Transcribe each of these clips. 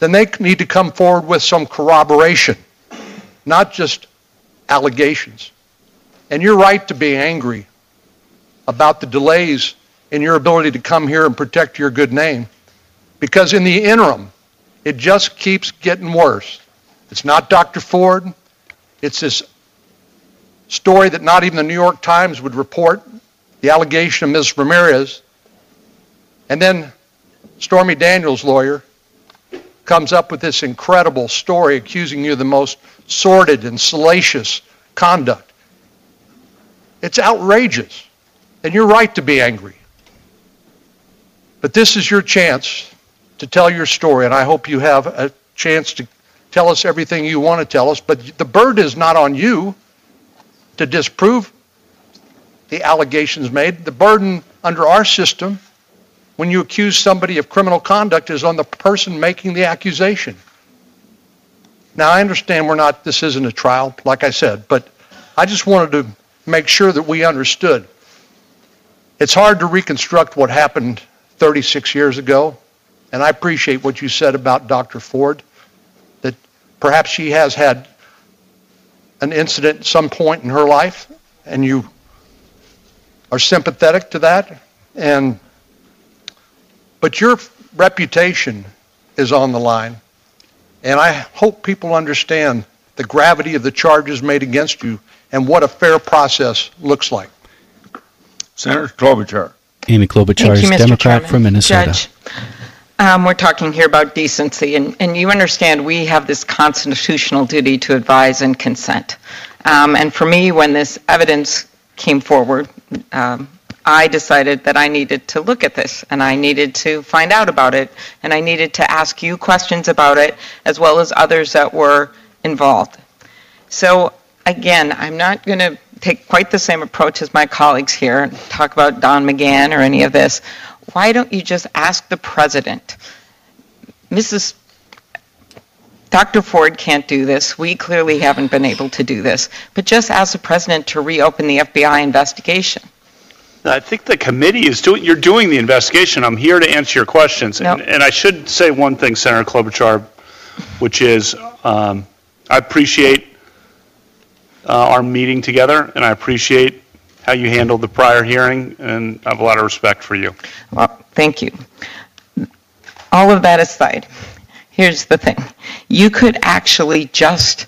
then they need to come forward with some corroboration, not just allegations. And you're right to be angry about the delays in your ability to come here and protect your good name. Because in the interim, it just keeps getting worse. It's not Dr. Ford. It's this story that not even the New York Times would report, the allegation of Ms. Ramirez. And then Stormy Daniels' lawyer comes up with this incredible story accusing you of the most sordid and salacious conduct. It's outrageous. And you're right to be angry. But this is your chance to tell your story, and I hope you have a chance to tell us everything you want to tell us. But the burden is not on you to disprove the allegations made. The burden under our system, when you accuse somebody of criminal conduct, is on the person making the accusation. Now, I understand we're not, this isn't a trial, like I said, but I just wanted to make sure that we understood. It's hard to reconstruct what happened 36 years ago, and I appreciate what you said about Dr. Ford, that perhaps she has had an incident at some point in her life, and you are sympathetic to that, and but your reputation is on the line, and I hope people understand the gravity of the charges made against you and what a fair process looks like. Senator Klobuchar. Amy Klobuchar Thank is you, Democrat Chairman. from Minnesota. Judge, um, we're talking here about decency, and, and you understand we have this constitutional duty to advise and consent. Um, and for me, when this evidence came forward, um, I decided that I needed to look at this, and I needed to find out about it, and I needed to ask you questions about it, as well as others that were involved. So again, I'm not going to take quite the same approach as my colleagues here and talk about Don McGahn or any of this. Why don't you just ask the president? Mrs. Dr. Ford can't do this. We clearly haven't been able to do this. But just ask the president to reopen the FBI investigation. I think the committee is doing, you're doing the investigation. I'm here to answer your questions. And, and I should say one thing, Senator Klobuchar, which is, um, I appreciate uh, our meeting together, and I appreciate how you handled the prior hearing, and I have a lot of respect for you. Well, thank you. All of that aside, here's the thing. You could actually just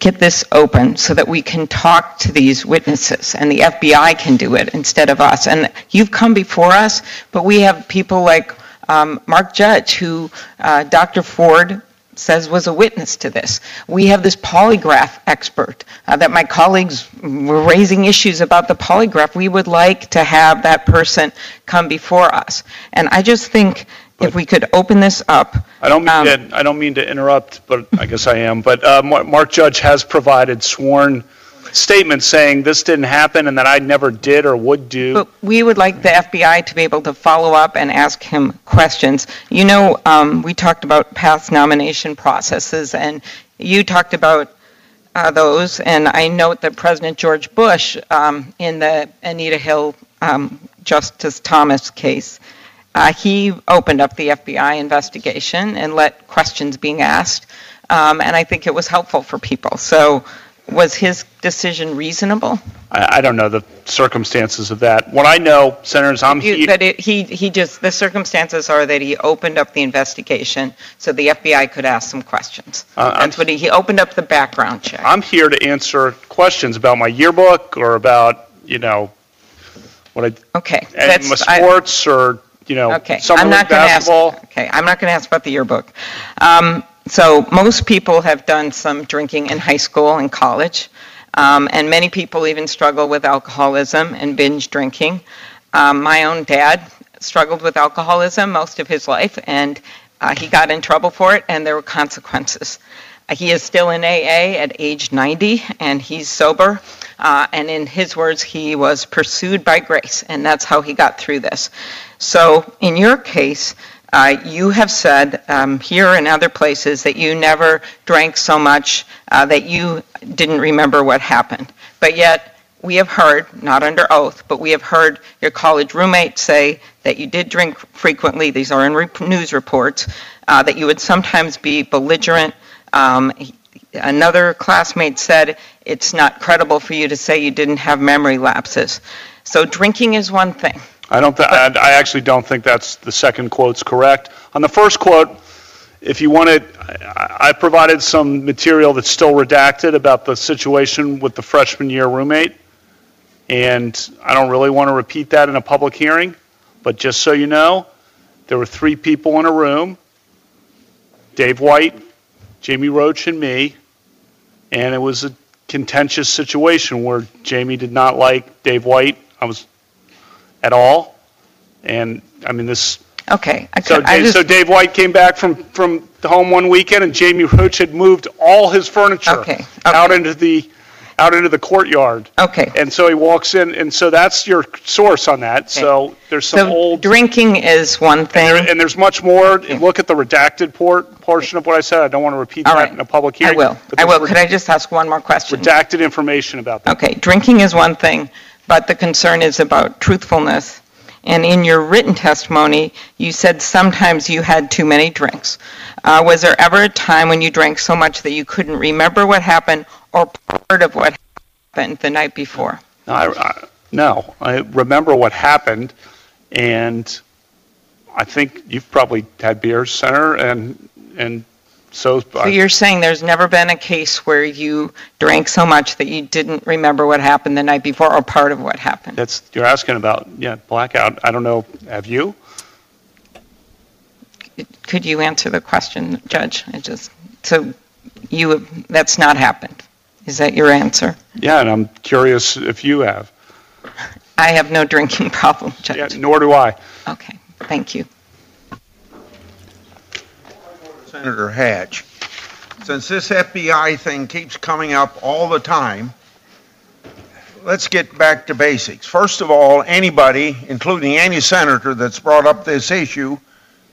get this open so that we can talk to these witnesses and the FBI can do it instead of us. And you've come before us, but we have people like um, Mark Judge, who uh, Dr. Ford says was a witness to this. We have this polygraph expert uh, that my colleagues were raising issues about the polygraph. We would like to have that person come before us. And I just think if we could open this up. I don't Um, mean to, I don't mean to interrupt, but I guess I am. But uh, Mark Judge has provided sworn statements saying this didn't happen and that I never did or would do. But we would like the FBI to be able to follow up and ask him questions. You know, um, we talked about past nomination processes, and you talked about uh, those, and I note that President George Bush, um, in the Anita Hill um, Justice Thomas case, uh, he opened up the FBI investigation and let questions being asked, um, and I think it was helpful for people. So was his decision reasonable? I, I don't know the circumstances of that. What I know, Senators, I'm You- here. That it, he, he just, the circumstances are that he opened up the investigation so the FBI could ask some questions. Uh, I'm- what he, he opened up the background check. I'm here to answer questions about my yearbook or about, you know, what I, Okay. and my that's- I- sports or, you know, Okay, summer I'm not going to ask, okay, I'm not going to ask about the yearbook. Um, So most people have done some drinking in high school and college, um, and many people even struggle with alcoholism and binge drinking. Um, My own dad struggled with alcoholism most of his life, and uh, he got in trouble for it, and there were consequences. He is still in AA at age 90, and he's sober. Uh, And in his words, he was pursued by grace, and that's how he got through this. So in your case, uh, you have said um, here and other places that you never drank so much uh, that you didn't remember what happened. But yet, we have heard, not under oath, but we have heard your college roommate say that you did drink frequently, these are in re- news reports, uh, that you would sometimes be belligerent. Um, Another classmate said, it's not credible for you to say you didn't have memory lapses. So drinking is one thing. I don't, thi- I I actually don't think that's, the second quote's correct. On the first quote, if you wanted, I I provided some material that's still redacted about the situation with the freshman year roommate, and I don't really want to repeat that in a public hearing, but just so you know, there were three people in a room, Dave White, Jamie Roach, and me, and it was a contentious situation where Jamie did not like Dave White. I was at all. And, I mean, this, Okay. I so could- Dave, just- so Dave White came back from, from the home one weekend, and Jamie Roach had moved all his furniture Okay, out into the, out into the courtyard. Okay. And so he walks in, and so that's your source on that. So there's some So old, drinking is one thing. and there's much more. Look at the redacted port, portion of what I said. I don't want to repeat All that right. in a public hearing. I will. I will. Could I just ask one more question? Redacted information about that. Okay, drinking is one thing, but the concern is about truthfulness. And in your written testimony, you said sometimes you had too many drinks. Uh, Was there ever a time when you drank so much that you couldn't remember what happened or part of what happened the night before? No, I, I, no, I remember what happened, and I think you've probably had beers, Senator, and, and so, uh, So you're saying there's never been a case where you drank so much that you didn't remember what happened the night before or part of what happened? that's, you're asking about, yeah, blackout. I don't know, have you? Could you answer the question, Judge? I just, so you, that's not happened? Is that your answer? Yeah, and I'm curious if you have. I have no drinking problem, Yeah, Judge. nor do I. Okay, thank you. Senator Hatch, since this FBI thing keeps coming up all the time, let's get back to basics. First of all, anybody, including any senator that's brought up this issue,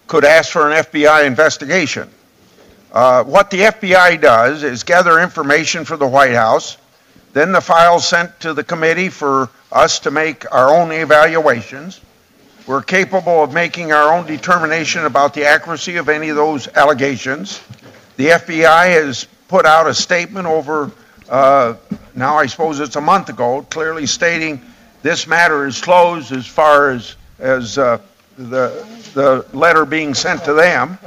could ask for an FBI investigation. Uh, What the FBI does is gather information for the White House, then the file's sent to the committee for us to make our own evaluations. We're capable of making our own determination about the accuracy of any of those allegations. The FBI has put out a statement over, uh, now I suppose it's a month ago, clearly stating this matter is closed as far as, as uh, the, the letter being sent to them,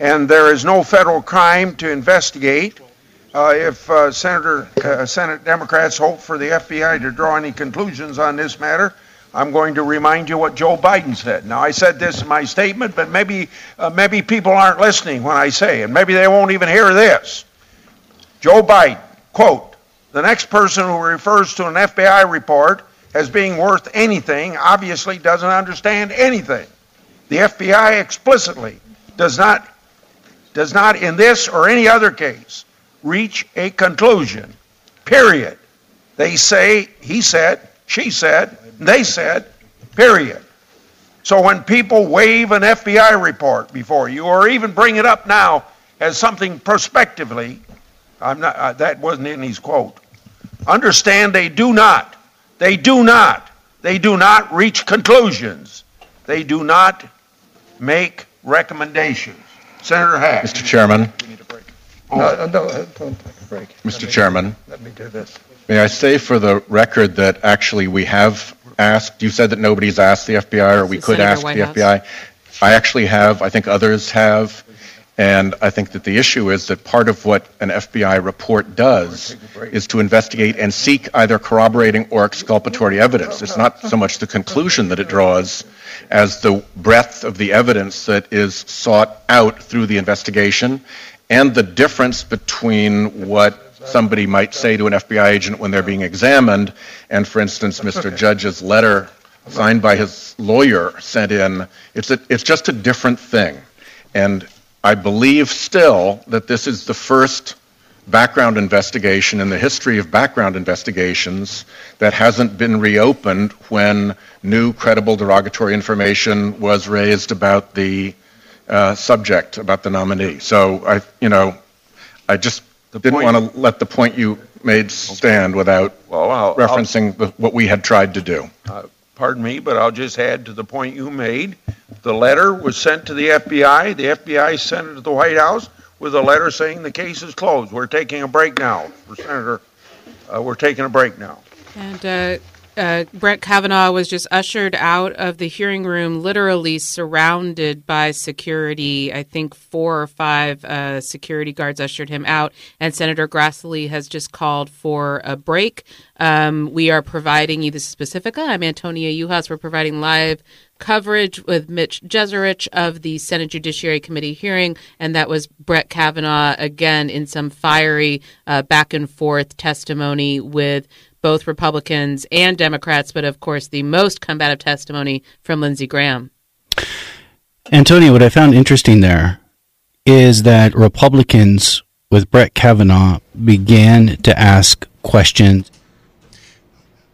and there is no federal crime to investigate. Uh, If uh, Senator, uh, Senate Democrats hope for the FBI to draw any conclusions on this matter, I'm going to remind you what Joe Biden said. Now, I said this in my statement, but maybe, uh, maybe people aren't listening when I say, and maybe they won't even hear this. Joe Biden, quote, "The next person who refers to an FBI report as being worth anything obviously doesn't understand anything. The FBI explicitly does not, does not in this or any other case reach a conclusion, period. They say, he said, she said, they said, period. So when people wave an FBI report before you, or even bring it up now as something prospectively, I'm not, uh, that wasn't in his quote. Understand they do not, they do not, they do not reach conclusions. They do not make recommendations. Senator Hatch. Mr. Chairman, No, no, don't take a break. Mr. Chairman, Let me do this. may I say for the record that actually we have asked, you said that nobody's asked the FBI, or we could Senator ask the FBI. I actually have, I think others have, and I think that the issue is that part of what an FBI report does is to investigate and seek either corroborating or exculpatory evidence. It's not so much the conclusion that it draws as the breadth of the evidence that is sought out through the investigation and the difference between what somebody might say to an FBI agent when they're being examined, and for instance, Mr. Judge's letter signed by his lawyer sent in, it's, a, it's just a different thing. And I believe still that this is the first background investigation in the history of background investigations that hasn't been reopened when new credible derogatory information was raised about the uh, subject, about the nominee. So I, you know, I just didn't point- want to let the point you made stand without Well, I'll- I'll- referencing the- what we had tried to do. pardon me, but I'll just add to the point you made. The letter was sent to the FBI. The FBI sent it to the White House with a letter saying the case is closed. We're taking a break now. Senator, uh, we're taking a break now. And uh, uh, Brett Kavanaugh was just ushered out of the hearing room, literally surrounded by security. I think four or five uh, security guards ushered him out. And Senator Grassley has just called for a break. Um, we are providing you, this is Pacifica. I'm Antonia Juhasz. We're providing live coverage with Mitch Jeserich of the Senate Judiciary Committee hearing, and that was Brett Kavanaugh again in some fiery uh, back and forth testimony with both Republicans and Democrats, but of course the most combative testimony from Lindsey Graham. Antonio, what I found interesting there is that Republicans with Brett Kavanaugh began to ask questions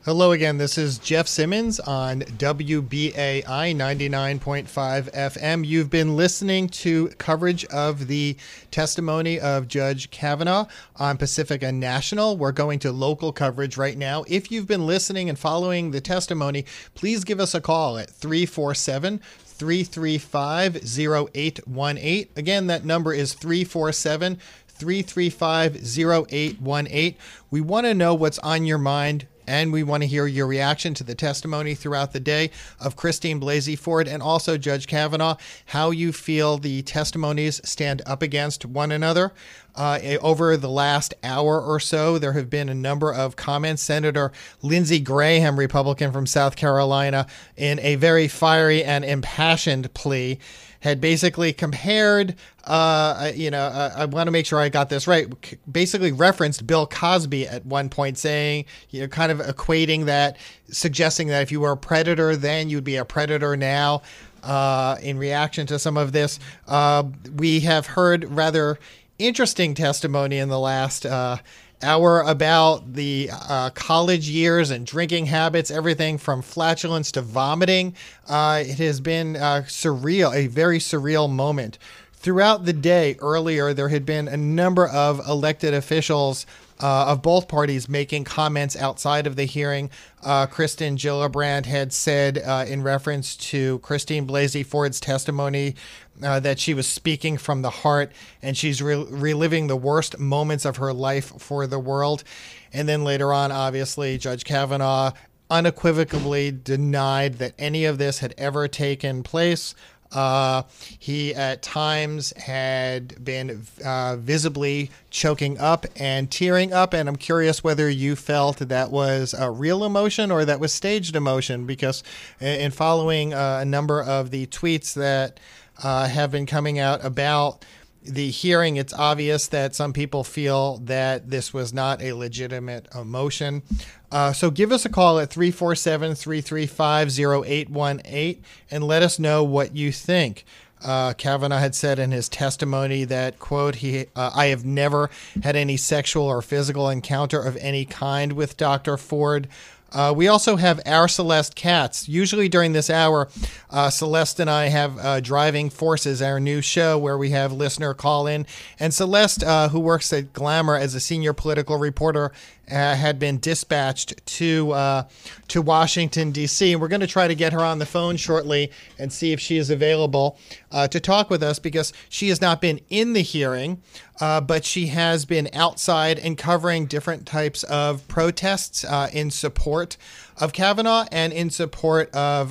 Hello again. This is Jeff Simmons on WBAI 99.5 FM. You've been listening to coverage of the testimony of Judge Kavanaugh on Pacifica National. We're going to local coverage right now. If you've been listening and following the testimony, please give us a call at 347 335 0818. Again, that number is 347 335 0818. We want to know what's on your mind and we want to hear your reaction to the testimony throughout the day of Christine Blasey Ford and also Judge Kavanaugh, how you feel the testimonies stand up against one another. Uh, over the last hour or so, there have been a number of comments. Senator Lindsey Graham, Republican from South Carolina, in a very fiery and impassioned plea, had basically compared, uh, you know, uh, I want to make sure I got this right, basically referenced Bill Cosby at one point, saying, you know, kind of equating that, suggesting that if you were a predator then, you'd be a predator now. Uh, in reaction to some of this, uh, we have heard rather interesting testimony in the last uh, hour about the uh, college years and drinking habits, everything from flatulence to vomiting. Uh, it has been uh, surreal, a very surreal moment. Throughout the day earlier, there had been a number of elected officials uh, of both parties making comments outside of the hearing. Uh, Kirsten Gillibrand had said, uh, in reference to Christine Blasey Ford's testimony, uh, that she was speaking from the heart and she's re- reliving the worst moments of her life for the world. And then later on, obviously, Judge Kavanaugh unequivocally denied that any of this had ever taken place. Uh, he at times had been uh, visibly choking up and tearing up, and I'm curious whether you felt that was a real emotion or that was staged emotion. Because in following uh, a number of the tweets that uh, have been coming out about the hearing, it's obvious that some people feel that this was not a legitimate emotion. Uh, so give us a call at 347 335 0818 and let us know what you think. Uh, Kavanaugh had said in his testimony that, quote, he, uh, I have never had any sexual or physical encounter of any kind with Dr. Ford. Uh, we also have our Celeste Katz. Usually during this hour, uh, Celeste and I have uh, Driving Forces, our new show where we have listener call in. And Celeste, uh, who works at Glamour as a senior political reporter, uh, had been dispatched to uh, to Washington D.C. and we're going to try to get her on the phone shortly and see if she is available uh, to talk with us because she has not been in the hearing, uh, but she has been outside and covering different types of protests uh, in support of Kavanaugh and in support of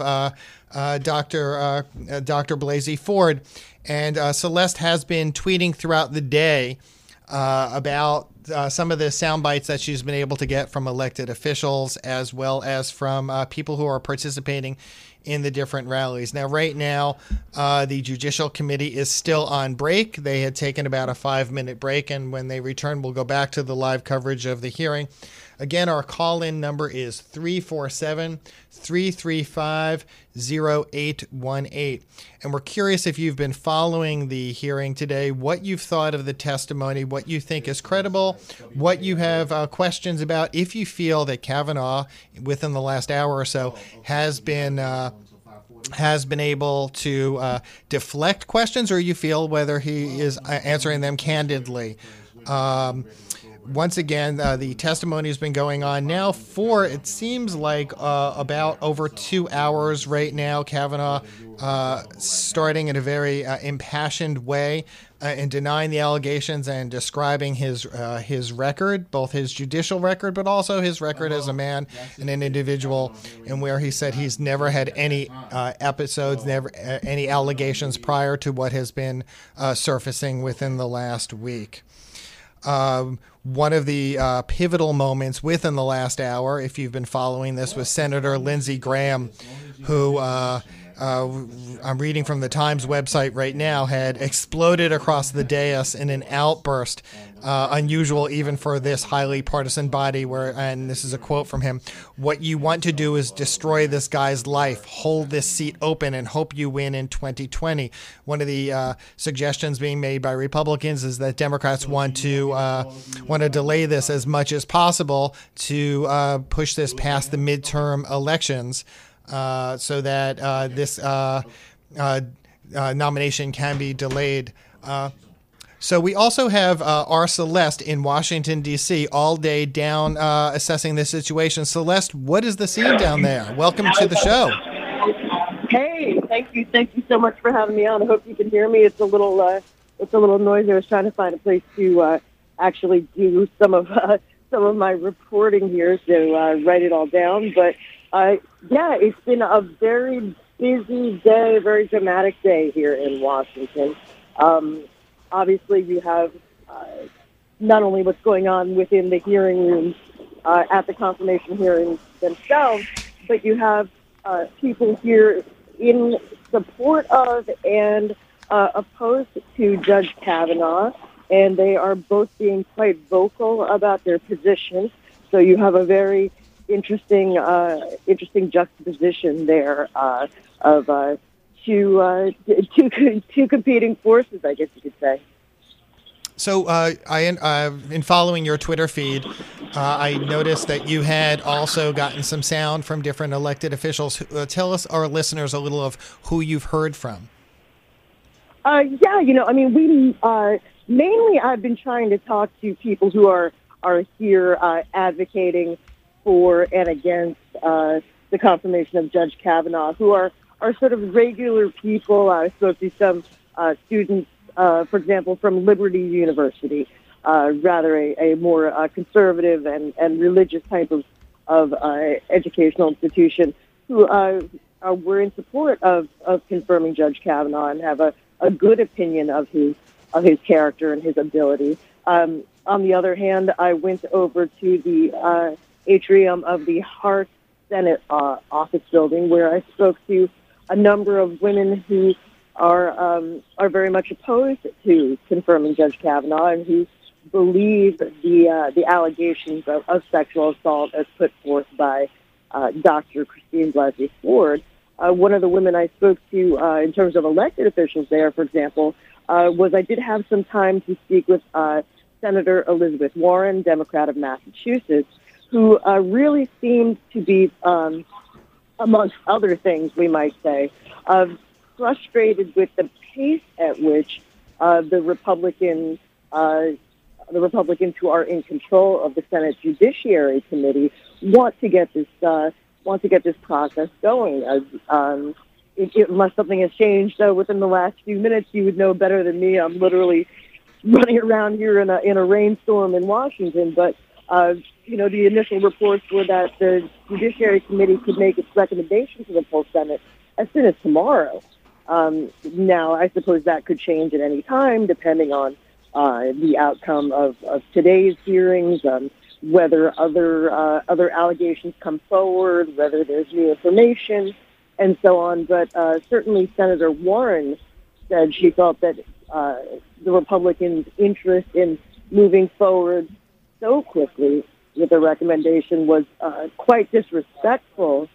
Dr. Dr. Blasey Ford. And Celeste has been tweeting throughout the day about uh, some of the sound bites that she's been able to get from elected officials as well as from uh, people who are participating in the different rallies. Now, right now, uh, the Judicial Committee is still on break. They had taken about a five minute break, and when they return, we'll go back to the live coverage of the hearing. Again, our call in number is 347 335 0818. And we're curious if you've been following the hearing today, what you've thought of the testimony, what you think is credible, what you have uh, questions about, if you feel that Kavanaugh, within the last hour or so, has been. Uh, has been able to uh, deflect questions, or you feel whether he is uh, answering them candidly. Um, once again, uh, the testimony has been going on now for it seems like uh, about over two hours right now. Kavanaugh uh, starting in a very uh, impassioned way uh, in denying the allegations and describing his uh, his record, both his judicial record, but also his record as a man and an individual, and where he said he's never had any episodes, never any allegations prior to what has been surfacing within the last week. Um, one of the uh, pivotal moments within the last hour, if you've been following this, was Senator Lindsey Graham, who uh, uh, I'm reading from the Times website right now, had exploded across the dais in an outburst, uh, unusual even for this highly partisan body. Where, and this is a quote from him: "What you want to do is destroy this guy's life, hold this seat open, and hope you win in 2020." One of the uh, suggestions being made by Republicans is that Democrats want to uh, want to delay this as much as possible to uh, push this past the midterm elections. Uh, so that uh, this nomination can be delayed. So we also have uh, our Celeste in Washington D.C. all day down uh, assessing the situation. Celeste, what is the scene down there? Welcome to the show. Hey, thank you, thank you so much for having me on. I hope you can hear me. It's a little, uh, it's a little noisy. I was trying to find a place to actually do some of some of my reporting here to write it all down. But uh, yeah, it's been a very busy day, very dramatic day here in Washington. Um, obviously, you have uh, not only what's going on within the hearing rooms uh, at the confirmation hearings themselves, but you have uh, people here in support of and uh, opposed to Judge Kavanaugh, and they are both being quite vocal about their position. So you have a very interesting, uh, interesting juxtaposition there uh, of two, uh, two, two competing forces, I guess you could say. So, uh, I, uh, in following your Twitter feed, uh, I noticed that you had also gotten some sound from different elected officials. Uh, tell us, our listeners, a little of who you've heard from. Uh, yeah, you know, I mean, we uh, mainly I've been trying to talk to people who are are here advocating for and against uh, the confirmation of Judge Kavanaugh, who are, are sort of regular people. I spoke to some uh, students, uh, for example, from Liberty University, uh, rather a, a more uh, conservative and, and religious type of, of uh, educational institution, who uh, uh, were in support of, of confirming Judge Kavanaugh and have a, a good opinion of his, of his character and his ability. Um, on the other hand, I went over to the uh, atrium of the Hart Senate uh, office building, where I spoke to a number of women who are um, are very much opposed to confirming Judge Kavanaugh and who believe the uh, the allegations of, of, sexual assault as put forth by uh, Dr. Christine Blasey Ford. Uh, one of the women I spoke to uh, in terms of elected officials there, for example, uh, was I did have some time to speak with Senator Elizabeth Warren, Democrat of Massachusetts, who uh, really seemed to be, um, amongst other things, we might say, of frustrated with the pace at which uh, the Republicans, uh, the Republicans who are in control of the Senate Judiciary Committee want to get this uh, want to get this process going. As um, it, unless something has changed uh, within the last few minutes, you would know better than me. I'm literally running around here in a in a rainstorm in Washington, but uh, you know, the initial reports were that the Judiciary Committee could make its recommendation to the full Senate as soon as tomorrow. Um, now, I suppose that could change at any time, depending on uh, the outcome of, of today's hearings, um, whether other uh, other allegations come forward, whether there's new information, and so on. But uh, certainly, Senator Warren said she felt that uh, the Republicans' interest in moving forward so quickly with the recommendation was uh, quite disrespectful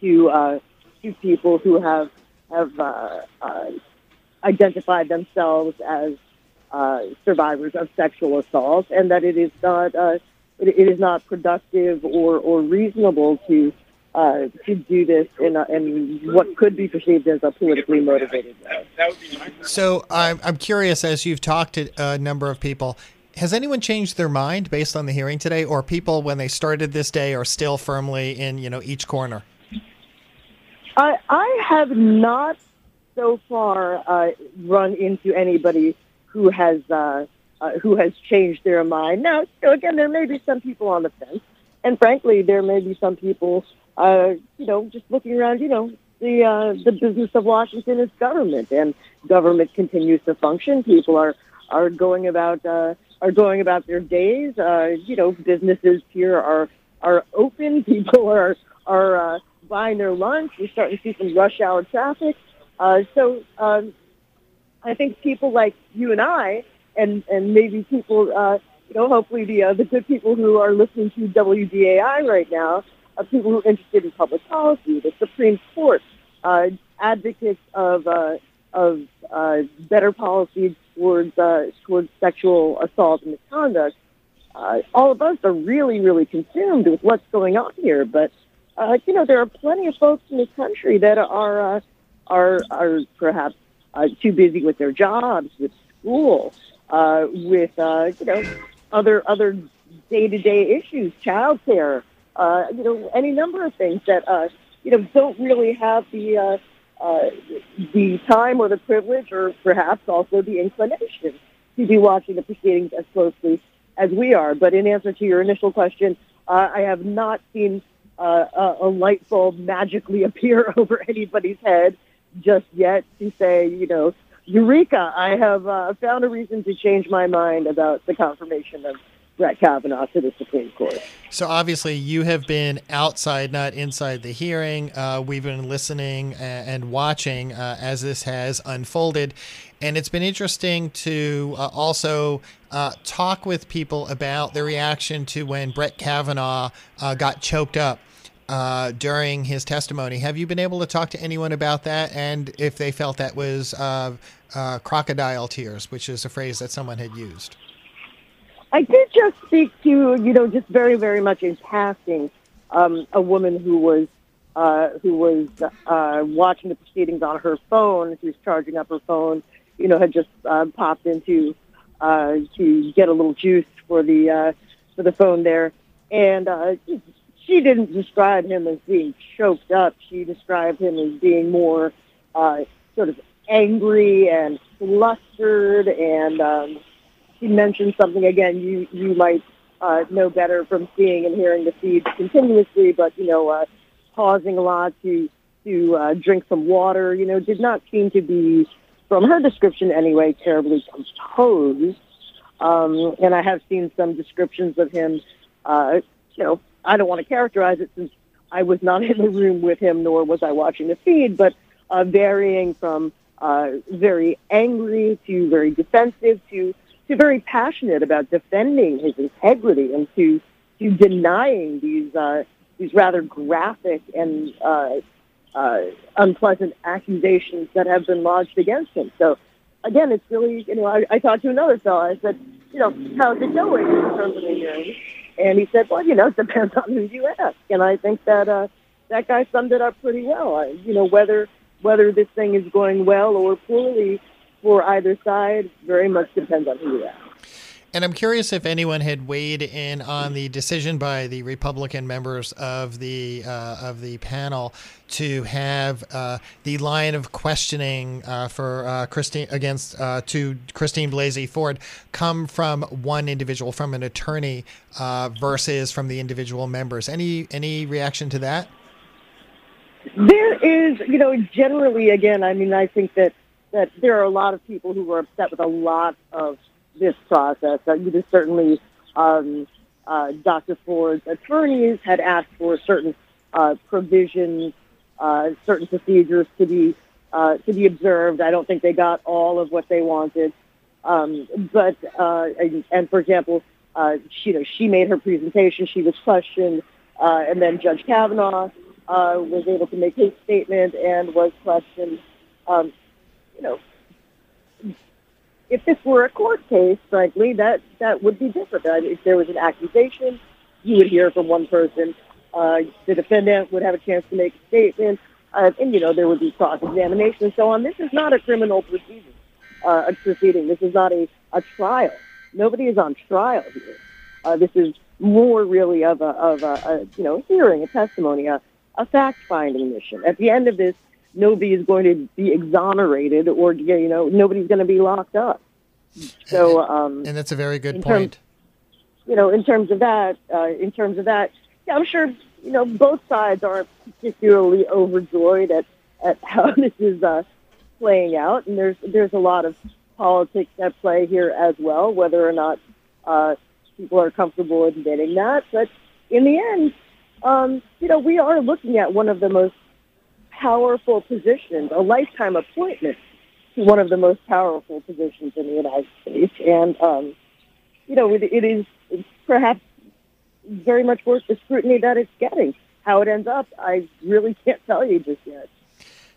to uh, to people who have have uh, uh identified themselves as uh, survivors of sexual assault, and that it is not uh, it, it is not productive or, or reasonable to to do this in, a, in what could be perceived as a politically motivated way. So I'm, I'm curious, as you've talked to a number of people, Has anyone changed their mind based on the hearing today, or people when they started this day are still firmly in you know each corner? I I have not so far uh, run into anybody who has uh, uh, who has changed their mind. Now, so again, there may be some people on the fence, and frankly, there may be some people, uh, you know, just looking around. You know, the uh, the business of Washington is government, and government continues to function. People are are going about uh, are going about their days. Uh, you know, businesses here are are open. People are are uh, buying their lunch. We're starting to see some rush hour traffic. Uh, so um, I think people like you and I, and and maybe people, uh, you know, hopefully the uh, the good people who are listening to WBAI right now, are people who are interested in public policy, the Supreme Court, uh, advocates of uh, of uh, better policy towards uh, towards sexual assault and misconduct. Uh, all of us are really, really consumed with what's going on here. But uh, you know, there are plenty of folks in this country that are uh, are are perhaps uh, too busy with their jobs, with school, uh, with uh, you know other other day to day issues, childcare, uh, you know any number of things that uh, you know don't really have the uh, uh, the time or the privilege, or perhaps also the inclination to be watching the proceedings as closely as we are. But in answer to your initial question, uh, I have not seen uh, a, a light bulb magically appear over anybody's head just yet to say, you know, Eureka, I have uh, found a reason to change my mind about the confirmation of Brett Kavanaugh to the Supreme Court. So obviously, you have been outside, not inside the hearing. Uh, we've been listening and watching uh, as this has unfolded, and it's been interesting to uh, also uh, talk with people about the reaction to when Brett Kavanaugh uh, got choked up. Uh, during his testimony, have you been able to talk to anyone about that, and if they felt that was crocodile tears, which is a phrase that someone had used? I did just speak to, you know, just very, very much in passing, um, a woman who was uh, who was uh, watching the proceedings on her phone. She was charging up her phone. You know, had just uh, popped into uh, to get a little juice for the uh, for the phone there, and uh, she didn't describe him as being choked up. She described him as being more uh, sort of angry and flustered and um, she mentioned something again you you might uh, know better from seeing and hearing the feed continuously, but you know, uh, pausing a lot to to uh, drink some water. You know, did not seem to be, from her description anyway, terribly composed. Um, and I have seen some descriptions of him. Uh, you know, I don't want to characterize it since I was not in the room with him, nor was I watching the feed, but uh, varying from uh, very angry to very defensive to to very passionate about defending his integrity and to to denying these uh, these rather graphic and uh, uh, unpleasant accusations that have been lodged against him. So again, it's really you know I, I talked to another fellow. I said, you know, how's it going in terms of hearing? And he said, well, you know, it depends on who you ask. And I think that uh, that guy summed it up pretty well. I, you know, whether whether this thing is going well or poorly for either side very much depends on who you ask. And I'm curious if anyone had weighed in on the decision by the Republican members of the uh, of the panel to have uh, the line of questioning uh, for uh, Christine against uh, to Christine Blasey Ford come from one individual, from an attorney, uh, versus from the individual members. Any any reaction to that? There is, you know, generally, again, I mean, I think that that there are a lot of people who were upset with a lot of this process. Uh, certainly, um, uh, Dr. Ford's attorneys had asked for certain uh, provisions, uh, certain procedures to be uh, to be observed. I don't think they got all of what they wanted. Um, but uh, and, and for example, uh, she, you know, she made her presentation. She was questioned, and then Judge Kavanaugh was able to make his statement and was questioned. Um, you know, if this were a court case, frankly, that that would be different. Uh, if there was an accusation, you would hear from one person. Uh, the defendant would have a chance to make a statement, uh, and you know there would be cross-examination and so on. This is not a criminal proceeding. Uh, a proceeding. This is not a, a trial. nobody is on trial here. Uh, this is more really of a of a, a you know hearing, a testimony, a, a fact finding mission. At the end of this, nobody is going to be exonerated, or you know nobody's going to be locked up. So, um, And that's a very good in point. you know, in terms of that, uh, in terms of that, yeah, I'm sure you know both sides aren't particularly overjoyed at at how this is uh, playing out, and there's there's a lot of politics at play here as well, whether or not uh, people are comfortable admitting that. But in the end, um, you know, we are looking at one of the most powerful positions, a lifetime appointment to one of the most powerful positions in the United States, and um, you know, it, it is perhaps very much worth the scrutiny that it's getting. How it ends up, I really can't tell you just yet.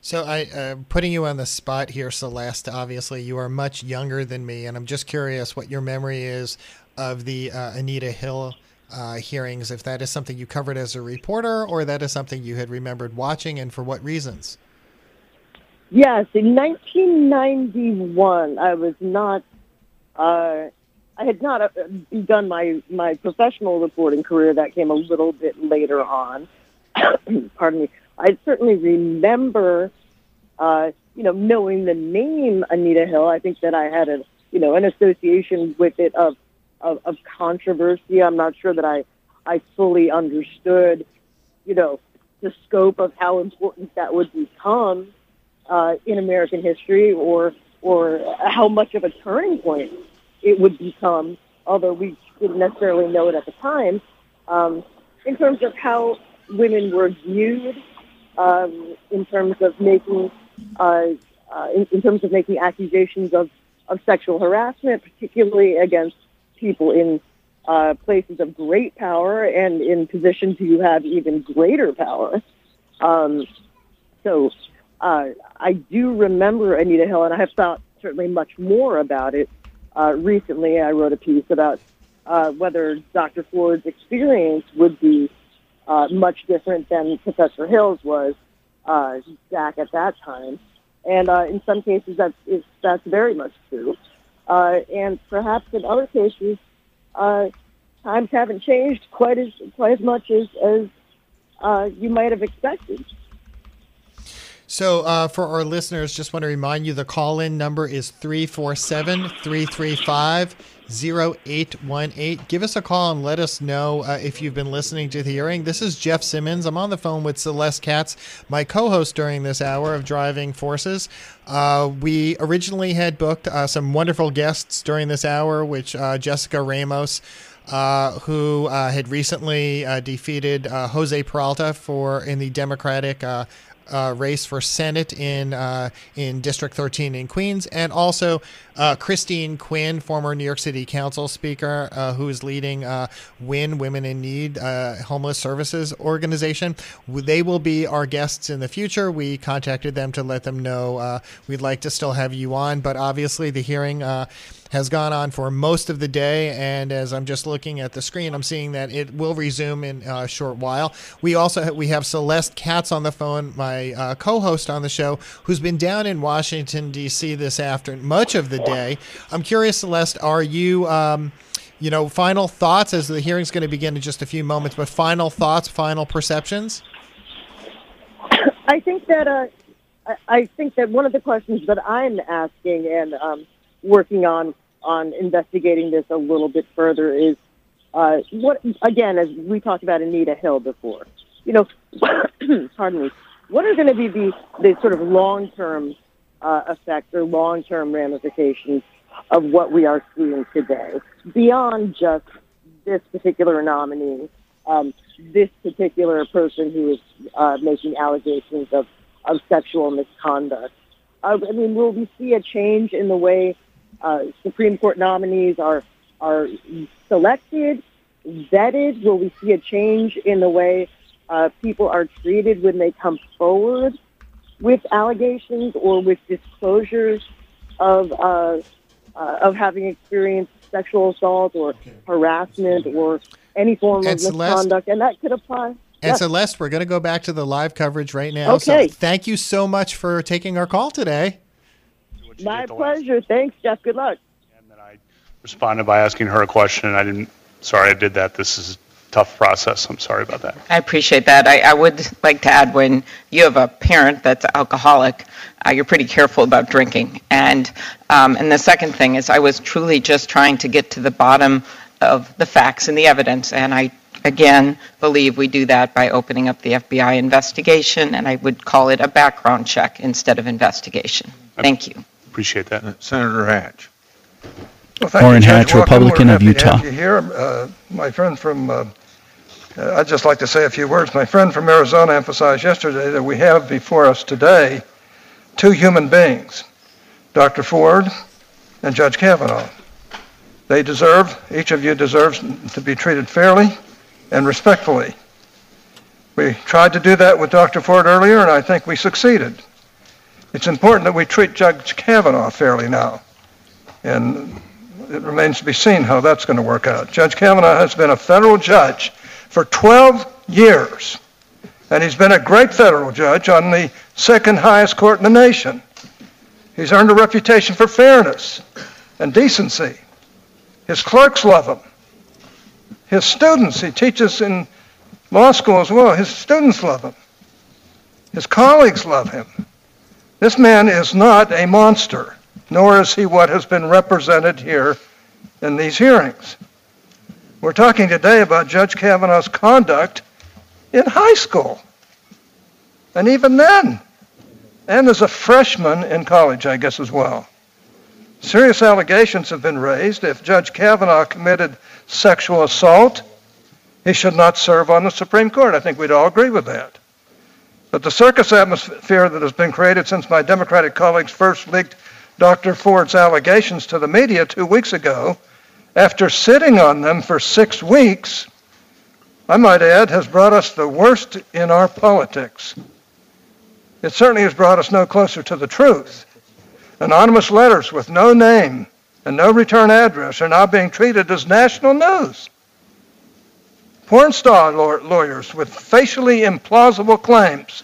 So I uh, putting you on the spot here, Celeste. Obviously, you are much younger than me, and I'm just curious what your memory is of the uh, Anita Hill uh, hearings. If that is something you covered as a reporter, or that is something you had remembered watching, and for what reasons? Yes, in 1991, I was not. Uh, I had not uh, begun my my professional reporting career. That came a little bit later on. Pardon me. I certainly remember, uh, you know, knowing the name Anita Hill. I think that I had a, you know, an association with it of of, of controversy. I'm not sure that I I fully understood, you know, the scope of how important that would become uh, in American history, or or how much of a turning point it would become. Although we didn't necessarily know it at the time, um, in terms of how women were viewed, um, in terms of making uh, uh, in, in terms of making accusations of, of sexual harassment, particularly against people in uh, places of great power and in positions who have even greater power. Um, so uh, I do remember Anita Hill, and I have thought certainly much more about it. Uh, recently, I wrote a piece about uh, whether Dr. Ford's experience would be uh, much different than Professor Hill's was uh, back at that time. And uh, in some cases, that's, that's very much true. Uh, and perhaps in other cases, uh, times haven't changed quite as quite as much as, as uh, you might have expected. So, uh, for our listeners, just want to remind you the call in number is 347 335 0818. Give us a call and let us know uh, if you've been listening to the hearing. This is Jeff Simmons. I'm on the phone with Celeste Katz, my co host during this hour of Driving Forces. Uh, we originally had booked uh, some wonderful guests during this hour, which uh, Jessica Ramos. Uh, who uh, had recently uh, defeated uh, Jose Peralta for in the Democratic uh, race for Senate in in District 13 in Queens, and also uh, Christine Quinn, former New York City Council Speaker, uh, who is leading uh, WIN Women in Need uh, Homeless Services Organization. They will be our guests in the future. We contacted them to let them know uh, we'd like to still have you on, but obviously the hearing. Uh, has gone on for most of the day, and as I'm just looking at the screen, I'm seeing that it will resume in a short while. We also we have Celeste Katz on the phone, my uh, co-host on the show, who's been down in Washington D.C. this after much of the day. I'm curious, Celeste, are you? Um, you know, final thoughts as the hearing's going to begin in just a few moments, but final thoughts, final perceptions? I think that uh, I- I think that one of the questions that I'm asking and um, working on on investigating this a little bit further is uh, what again, as we talked about Anita Hill before. You know, pardon me. What are going to be the, the sort of long term uh, or long term ramifications of what we are seeing today beyond just this particular nominee, um, this particular person who is uh, making allegations of, of sexual misconduct? Uh, I mean, will we see a change in the way uh, Supreme Court nominees are are selected, vetted? Will we see a change in the way uh, people are treated when they come forward with allegations or with disclosures of uh, uh, of having experienced sexual assault or harassment or any form And of Celeste- misconduct? And that could apply. And Yes. Celeste, we're going to go back to the live coverage right now. Okay. So thank you so much for taking our call today. My did the last pleasure. Thanks, Jeff. Good luck. and then I responded by asking her a question, and I didn't, sorry I did that. This is a tough process. I'm sorry about that. I appreciate that. I, I would like to add, when you have a parent that's alcoholic, uh, you're pretty careful about drinking. And, um, and the second thing is I was truly just trying to get to the bottom of the facts and the evidence, and I, again, believe we do that by opening up the FBI investigation, and I would call it a background check instead of investigation. Thank you. Appreciate that. Senator Hatch. Well, Orrin Hatch, Republican of happy to have Utah. you here. Uh, My friend from, uh, uh, I'd just like to say a few words. My friend from Arizona emphasized yesterday that we have before us today two human beings, Dr. Ford and Judge Kavanaugh. They deserve, each of you deserves to be treated fairly and respectfully. We tried to do that with Dr. Ford earlier, and I think we succeeded. It's important that we treat Judge Kavanaugh fairly now. And it remains to be seen how that's going to work out. Judge Kavanaugh has been a federal judge for 12 years, and he's been a great federal judge on the second highest court in the nation. He's earned a reputation for fairness and decency. His clerks love him. His students, he teaches in law school as well, his students love him. His colleagues love him. This man is not a monster nor is he what has been represented here in these hearings. We're talking today about Judge Kavanaugh's conduct in high school. And even then, and as a freshman in college, I guess, as well. Serious allegations have been raised. If Judge Kavanaugh committed sexual assault, he should not serve on the Supreme Court. I think we'd all agree with that. But the circus atmosphere that has been created since my Democratic colleagues first leaked Dr. Ford's allegations to the media two weeks ago, after sitting on them for six weeks, I might add, has brought us the worst in our politics. It certainly has brought us no closer to the truth. Anonymous letters with no name and no return address are now being treated as national news. Porn star lawyers with facially implausible claims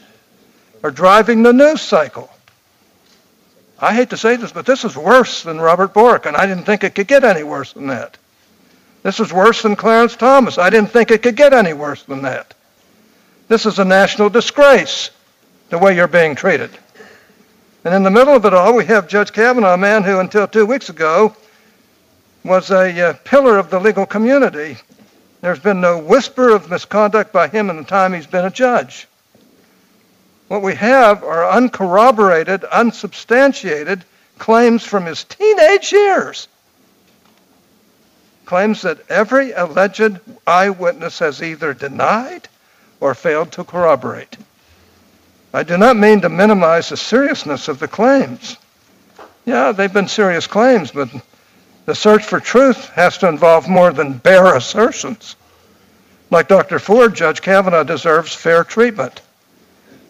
are driving the news cycle. I hate to say this, but this is worse than Robert Bork, and I didn't think it could get any worse than that. This is worse than Clarence Thomas. I didn't think it could get any worse than that. This is a national disgrace, the way you're being treated. And in the middle of it all, we have Judge Kavanaugh, a man who until two weeks ago was a uh, pillar of the legal community. There's been no whisper of misconduct by him in the time he's been a judge. What we have are uncorroborated, unsubstantiated claims from his teenage years. Claims that every alleged eyewitness has either denied or failed to corroborate. I do not mean to minimize the seriousness of the claims. Yeah, they've been serious claims, but the search for truth has to involve more than bare assertions. Like Dr. Ford, Judge Kavanaugh deserves fair treatment.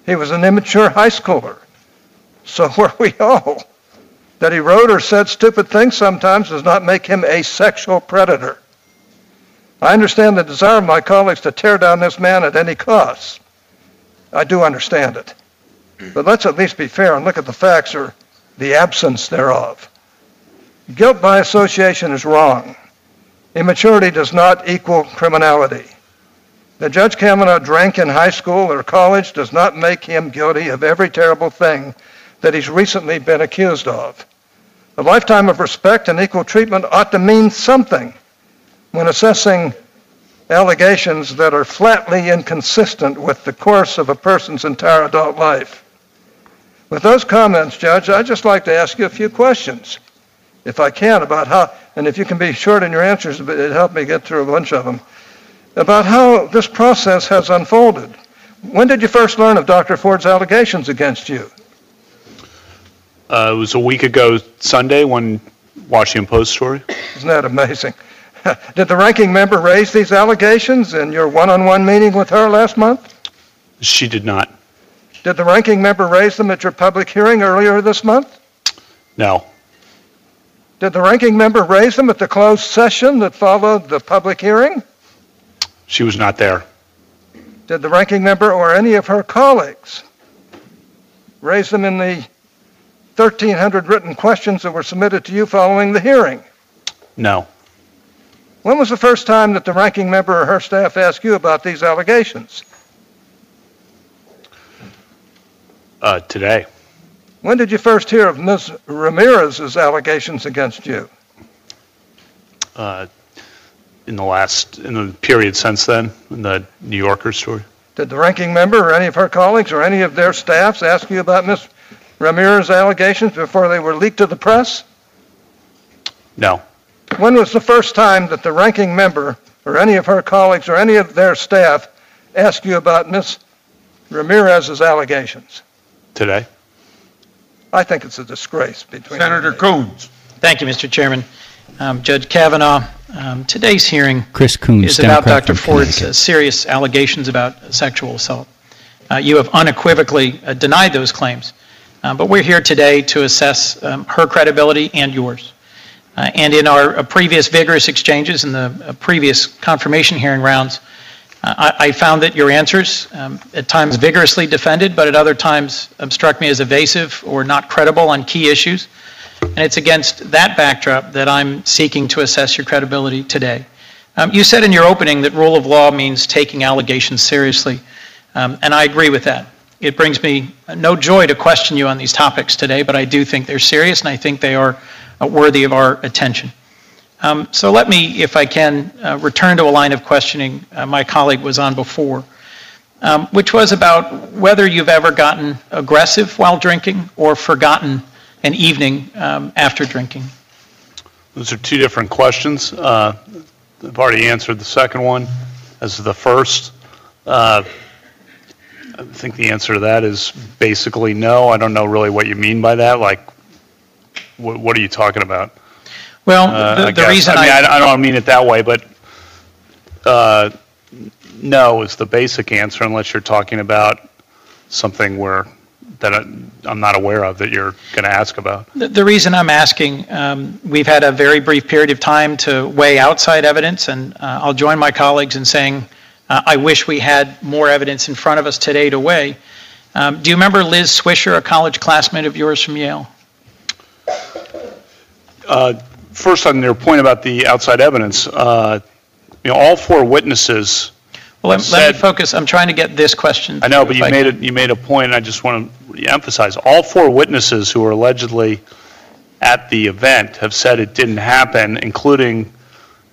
He was an immature high schooler. So were we all. That he wrote or said stupid things sometimes does not make him a sexual predator. I understand the desire of my colleagues to tear down this man at any cost. I do understand it. But let's at least be fair and look at the facts or the absence thereof. Guilt by association is wrong. Immaturity does not equal criminality. That Judge Kavanaugh drank in high school or college does not make him guilty of every terrible thing that he's recently been accused of. A lifetime of respect and equal treatment ought to mean something when assessing allegations that are flatly inconsistent with the course of a person's entire adult life. With those comments, Judge, I'd just like to ask you a few questions, if I can, about how, and if you can be short in your answers, it'd help me get through a bunch of them, about how this process has unfolded. When did you first learn of Dr. Ford's allegations against you? Uh, it was a week ago Sunday, one Washington Post story. Isn't that amazing? Did the ranking member raise these allegations in your one-on-one meeting with her last month? She did not. Did the ranking member raise them at your public hearing earlier this month? No. Did the ranking member raise them at the closed session that followed the public hearing? She was not there. Did the ranking member or any of her colleagues raise them in the 1,300 written questions that were submitted to you following the hearing? No. When was the first time that the ranking member or her staff asked you about these allegations? Uh, today. When did you first hear of Ms. Ramirez's allegations against you? Uh, in the last, in the period since then, in the New Yorker story. Did the ranking member or any of her colleagues or any of their staffs ask you about Ms. Ramirez's allegations before they were leaked to the press? No. When was the first time that the ranking member or any of her colleagues or any of their staff asked you about Ms. Ramirez's allegations? Today. I think it's a disgrace between. Senator Coons. Thank you, Mr. Chairman. Um, Judge Kavanaugh, um, today's hearing Chris Coons, is about Democrat Dr. Ford's uh, serious allegations about sexual assault. Uh, You have unequivocally uh, denied those claims, Uh, but we're here today to assess um, her credibility and yours. Uh, And in our uh, previous vigorous exchanges in the uh, previous confirmation hearing rounds, uh, I I found that your answers, um, at times vigorously defended, but at other times um, struck me as evasive or not credible on key issues. And it's against that backdrop that I'm seeking to assess your credibility today. Um, You said in your opening that rule of law means taking allegations seriously, um, and I agree with that. It brings me no joy to question you on these topics today, but I do think they're serious, and I think they are uh, worthy of our attention. Um, So let me, if I can, uh, return to a line of questioning uh, my colleague was on before, um, which was about whether you've ever gotten aggressive while drinking or forgotten an evening um, after drinking. Those are two different questions. Uh, I've already answered the second one as the first. Uh, I think the answer to that is basically no. I don't know really what you mean by that. Like, what, what are you talking about? Well, Uh, the- I the reason I mean, I, I I don't mean it that way, but uh, no is the basic answer unless you're talking about something where, that I- I'm not aware of that you're going to ask about. the- the reason I'm asking, um, we've had a very brief period of time to weigh outside evidence, and uh, I'll join my colleagues in saying, uh, I wish we had more evidence in front of us today to weigh. Um, Do you remember Liz Swisher, a college classmate of yours from Yale? Uh, First, on your point about the outside evidence, uh, you know, all four witnesses, Well, let- let me focus, I'm trying to get this question. I know, but you made it, you made a point, and I just want to emphasize, all four witnesses who were allegedly at the event have said it didn't happen, including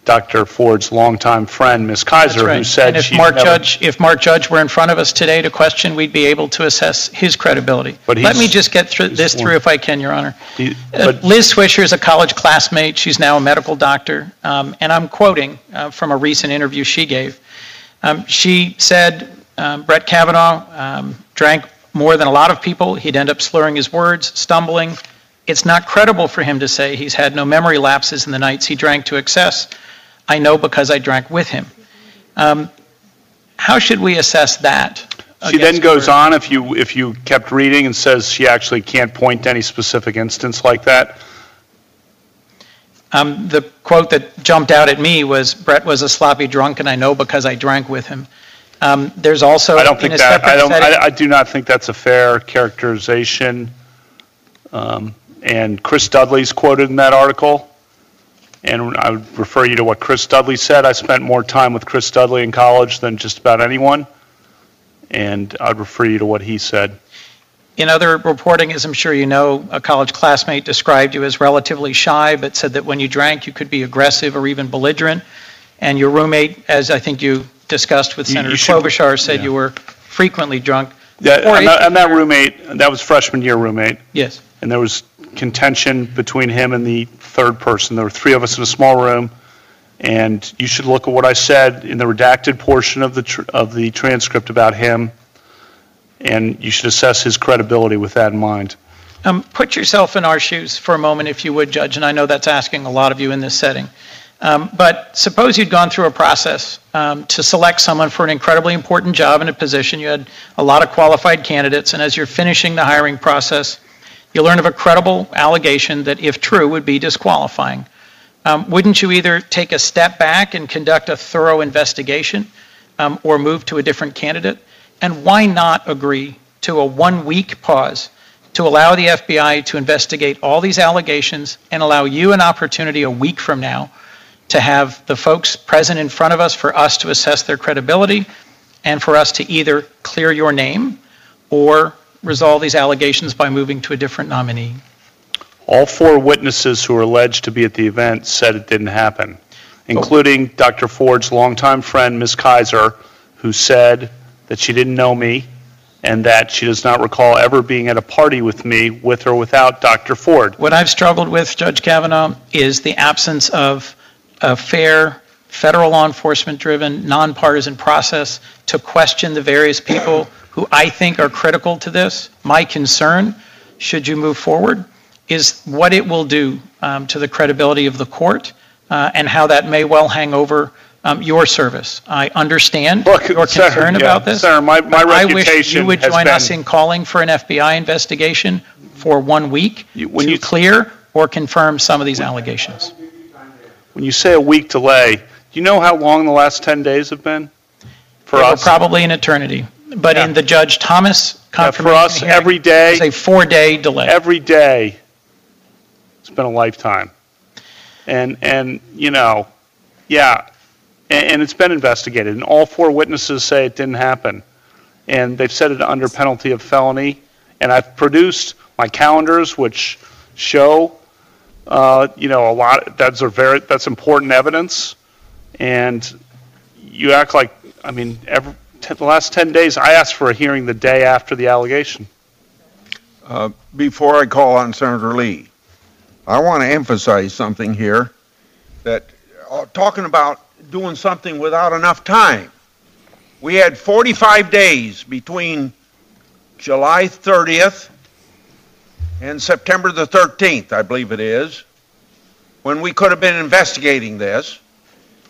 Dr. Ford's longtime friend, Ms. Keyser, who said And if she Mark never... Judge, if Mark Judge were in front of us today to question, we'd be able to assess his credibility. But Let me just get through this through if I can, Your Honor. He- Uh, Liz Swisher is a college classmate. She's now a medical doctor. Um, and I'm quoting uh, from a recent interview she gave. Um, she said um, Brett Kavanaugh um, drank more than a lot of people. He'd end up slurring his words, stumbling. It's not credible for him to say he's had no memory lapses in the nights he drank to excess. I know because I drank with him. Um, how should we assess that? She then goes her- on, if you, if you kept reading, and says she actually can't point to any specific instance like that. Um, the quote that jumped out at me was Brett was a sloppy drunk, and I know because I drank with him. Um, there's also I don't think that, I don't, I, I do not think that's a fair characterization. Um, And Chris Dudley's quoted in that article, and I would refer you to what Chris Dudley said. I spent more time with Chris Dudley in college than just about anyone, and I'd refer you to what he said. In other reporting, as I'm sure you know, a college classmate described you as relatively shy, but said that when you drank, you could be aggressive or even belligerent. And your roommate, as I think you discussed with You- Senator you should- Klobuchar, said yeah. you were frequently drunk. Or and that, and that roommate, that was freshman year roommate, Yes. and there was contention between him and the third person. There were three of us in a small room, and you should look at what I said in the redacted portion of the, tr- of the transcript about him, and you should assess his credibility with that in mind. Um, Put yourself in our shoes for a moment, if you would, Judge, and I know that's asking a lot of you in this setting. Um, But suppose you'd gone through a process um, to select someone for an incredibly important job and a position. You had a lot of qualified candidates, and as you're finishing the hiring process, you learn of a credible allegation that, if true, would be disqualifying. Um, Wouldn't you either take a step back and conduct a thorough investigation um, or move to a different candidate? And why not agree to a one-week pause to allow the FBI to investigate all these allegations and allow you an opportunity a week from now to have the folks present in front of us for us to assess their credibility and for us to either clear your name or resolve these allegations by moving to a different nominee. All four witnesses who are alleged to be at the event said it didn't happen, including Dr. Ford's longtime friend, Ms. Keyser, who said that she didn't know me and that she does not recall ever being at a party with me, with or without Dr. Ford. What I've struggled with, Judge Kavanaugh, is the absence of a fair, federal law enforcement driven, nonpartisan process to question the various people who I think are critical to this. My concern, should you move forward, is what it will do um, to the credibility of the court uh, and how that may well hang over um, your service. I understand Look, your concern yeah, about this. Senator, my- my but I wish you would join us in calling for an FBI investigation for one week You- when to you- clear or confirm some of these allegations. When you say a week delay, do you know how long the last 10 days have been for us? Probably an eternity. But in the Judge Thomas Yeah, For us, hearing, every day, was a four-day delay. every day, it's been a lifetime. And, and, you know, yeah, and, and it's been investigated, and all four witnesses say it didn't happen. And they've said it under penalty of felony, and I've produced my calendars, which show, uh, you know, a lot, that's a very, that's important evidence. And you act like, I mean, every, the last 10 days, I asked for a hearing the day after the allegation. Uh, Before I call on Senator Lee, I want to emphasize something here, that, uh, talking about doing something without enough time. We had 45 days between July 30th and September the 13th, I believe it is, when we could have been investigating this.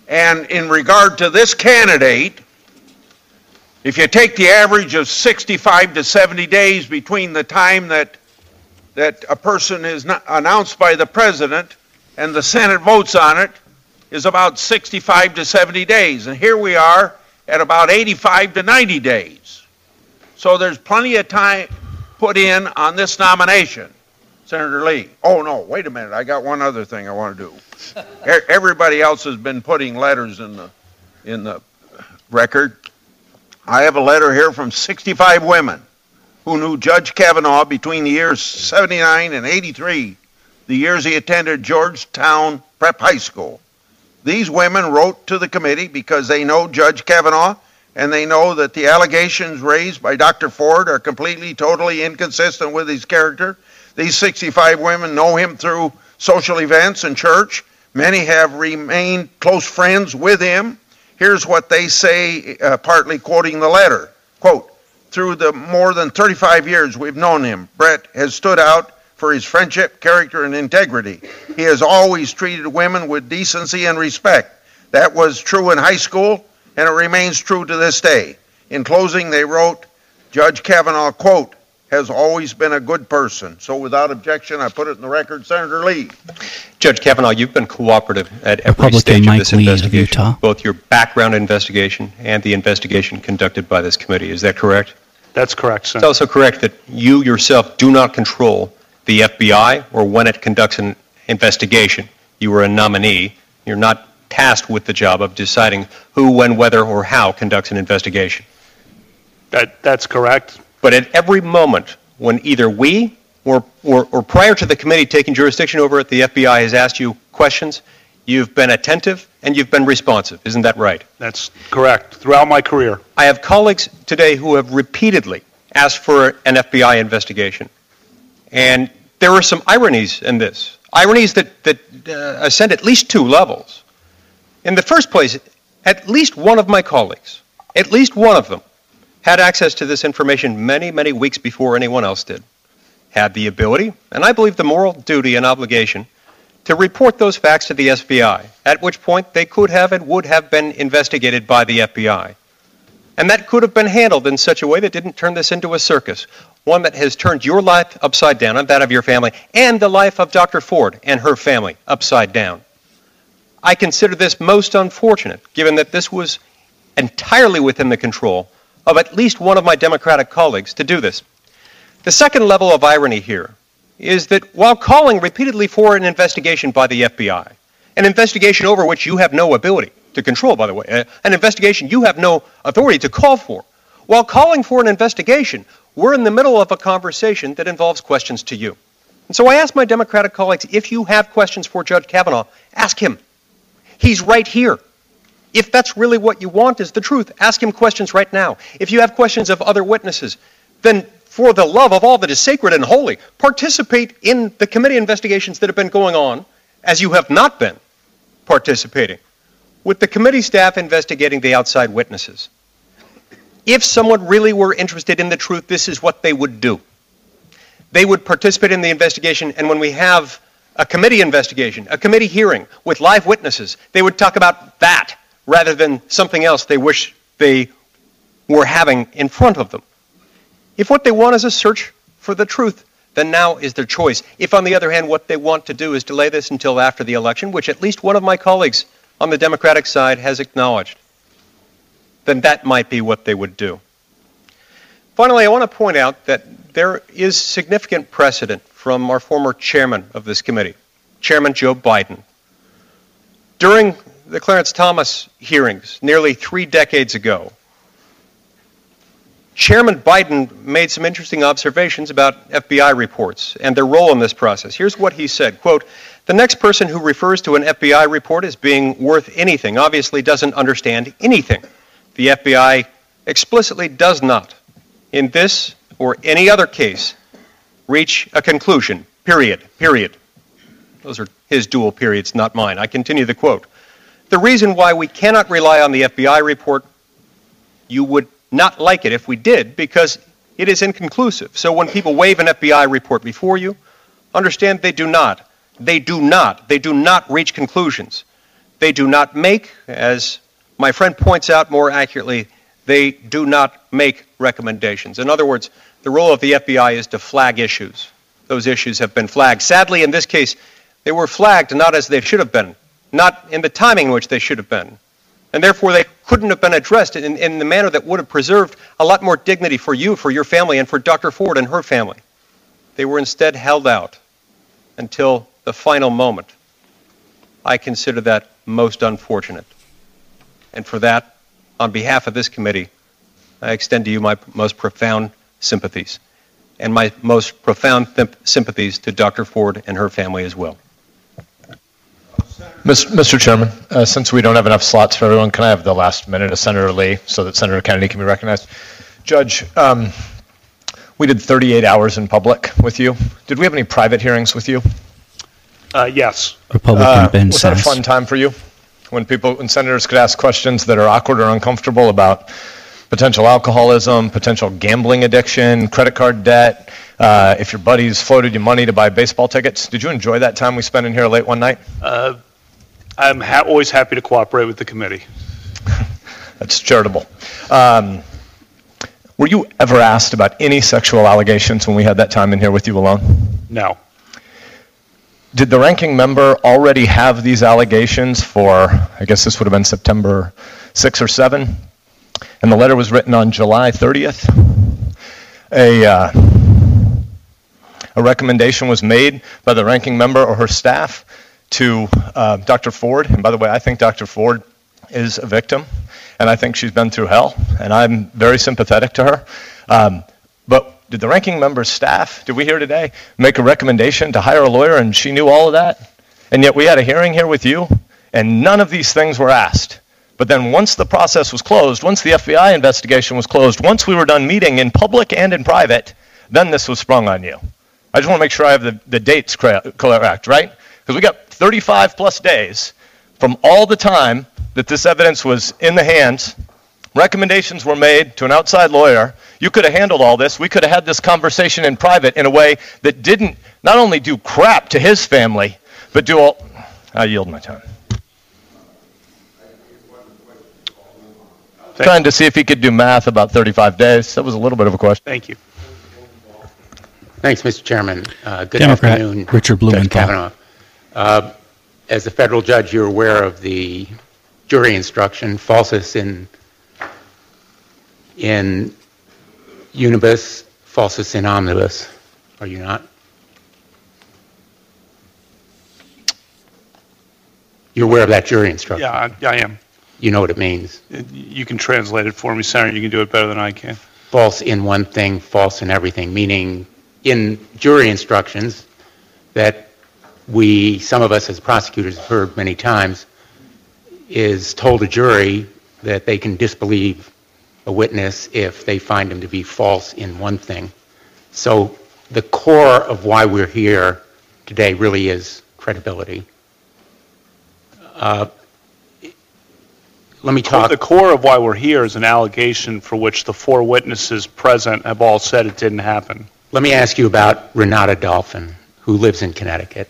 And in regard to this candidate, if you take the average of 65 to 70 days between the time that, that a person is announced by the president and the Senate votes on it, is about 65 to 70 days. And here we are at about 85 to 90 days. So there's plenty of time put in on this nomination, Senator Lee. Oh, no, wait a minute, I got one other thing I want to do. Everybody else has been putting letters in the, in the record. I have a letter here from 65 women who knew Judge Kavanaugh between the years 79 and 83, the years he attended Georgetown Prep High School. These women wrote to the committee because they know Judge Kavanaugh and they know that the allegations raised by Dr. Ford are completely, totally inconsistent with his character. These 65 women know him through social events and church. Many have remained close friends with him. Here's what they say, uh, partly quoting the letter. Quote, through the more than 35 years we've known him, Brett has stood out for his friendship, character, and integrity. He has always treated women with decency and respect. That was true in high school, and it remains true to this day. In closing, they wrote, Judge Kavanaugh, quote, has always been a good person. So without objection, I put it in the record. Senator Lee. Judge Kavanaugh, you've been cooperative at every Republican stage of this Lee of investigation, Utah. both your background investigation and the investigation conducted by this committee. Is that correct? That's correct, sir. It's also correct that you yourself do not control the FBI or when it conducts an investigation. You are a nominee. You're not tasked with the job of deciding who, when, whether, or how conducts an investigation. That, that's correct. But at every moment when either we or, or, or prior to the committee taking jurisdiction over it, the FBI has asked you questions, you've been attentive and you've been responsive. Isn't that right? That's correct. Throughout my career. I have colleagues today who have repeatedly asked for an FBI investigation. And there are some ironies in this. Ironies that, that uh, ascend at least two levels. In the first place, at least one of my colleagues, at least one of them, had access to this information many, many weeks before anyone else did. Had the ability, and I believe the moral duty and obligation, to report those facts to the FBI, at which point they could have and would have been investigated by the FBI. And that could have been handled in such a way that didn't turn this into a circus, one that has turned your life upside down and that of your family, and the life of Dr. Ford and her family upside down. I consider this most unfortunate, given that this was entirely within the control of at least one of my Democratic colleagues to do this. The second level of irony here is that while calling repeatedly for an investigation by the FBI, an investigation over which you have no ability to control, by the way, uh, an investigation you have no authority to call for, while calling for an investigation, we're in the middle of a conversation that involves questions to you. And so I ask my Democratic colleagues if you have questions for Judge Kavanaugh, ask him. He's right here. If that's really what you want is the truth, ask him questions right now. If you have questions of other witnesses, then for the love of all that is sacred and holy, participate in the committee investigations that have been going on, as you have not been participating, with the committee staff investigating the outside witnesses. If someone really were interested in the truth, this is what they would do. They would participate in the investigation, and when we have a committee investigation, a committee hearing with live witnesses, they would talk about that rather than something else they wish they were having in front of them. If what they want is a search for the truth, then now is their choice. If, on the other hand, what they want to do is delay this until after the election, which at least one of my colleagues on the Democratic side has acknowledged, then that might be what they would do. Finally, I want to point out that there is significant precedent from our former chairman of this committee, Chairman Joe Biden. During the Clarence Thomas hearings nearly three decades ago, Chairman Biden made some interesting observations about FBI reports and their role in this process. Here's what he said, quote, "The next person who refers to an FBI report as being worth anything obviously doesn't understand anything. The FBI explicitly does not, in this or any other case, reach a conclusion. Period. Period." Those are his dual periods, not mine. I continue the quote. The reason why we cannot rely on the FBI report, you would not like it if we did because it is inconclusive. So when people wave an FBI report before you, understand they do not. They do not. They do not reach conclusions. They do not make, as my friend points out more accurately, they do not make recommendations. In other words, the role of the FBI is to flag issues. Those issues have been flagged. Sadly, in this case, they were flagged not as they should have been, not in the timing in which they should have been and therefore they couldn't have been addressed in, in the manner that would have preserved a lot more dignity for you, for your family, and for Dr. Ford and her family. They were instead held out until the final moment. I consider that most unfortunate. And for that, on behalf of this committee, I extend to you my most profound sympathies and my most profound th- sympathies to Dr. Ford and her family as well. Mr. Chairman, uh, since we don't have enough slots for everyone, can I have the last minute of Senator Lee so that Senator Kennedy can be recognized? Judge, um, we did 38 hours in public with you. Did we have any private hearings with you? Uh, yes. Republican Uh, Ben was that a fun time for you? When people, when senators could ask questions that are awkward or uncomfortable about potential alcoholism, potential gambling addiction, credit card debt, uh, if your buddies floated you money to buy baseball tickets. Did you enjoy that time we spent in here late one night? Uh, I'm ha- always happy to cooperate with the committee. That's charitable. Um, were you ever asked about any sexual allegations when we had that time in here with you alone? No. Did the ranking member already have these allegations for, I guess this would have been September 6 or 7? And the letter was written on July 30th? A, uh, a recommendation was made by the ranking member or her staff to uh, Dr. Ford. And by the way, I think Dr. Ford is a victim, and I think she's been through hell, and I'm very sympathetic to her. Um, but did the ranking member's staff, did we hear today, make a recommendation to hire a lawyer, and she knew all of that? And yet we had a hearing here with you, and none of these things were asked. But then once the process was closed, once the FBI investigation was closed, once we were done meeting in public and in private, then this was sprung on you. I just want to make sure I have the, the dates correct, right? Because we got 35 plus days from all the time that this evidence was in the hands. Recommendations were made to an outside lawyer. You could have handled all this. We could have had this conversation in private in a way that didn't not only do crap to his family, but do all. I yield my time. Trying to see if he could do math about 35 days. That was a little bit of a question. Thank you. Thanks, Mr. Chairman. Uh, Good Democrat afternoon. Richard Judge Blumenthal. Kavanaugh. Uh, As a federal judge, you're aware of the jury instruction, falsus in, in unibus, falsus in omnibus, are you not? You're aware of that jury instruction? Yeah, I I am. You know what it means? You can translate it for me, Senator. You can do it better than I can. False in one thing, false in everything, meaning in jury instructions that we, some of us as prosecutors have heard many times, is told a jury that they can disbelieve a witness if they find him to be false in one thing. So the core of why we're here today really is credibility. Uh, Let me talk. The core of why we're here is an allegation for which the four witnesses present have all said it didn't happen. Let me ask you about Renate Dolphin, who lives in Connecticut.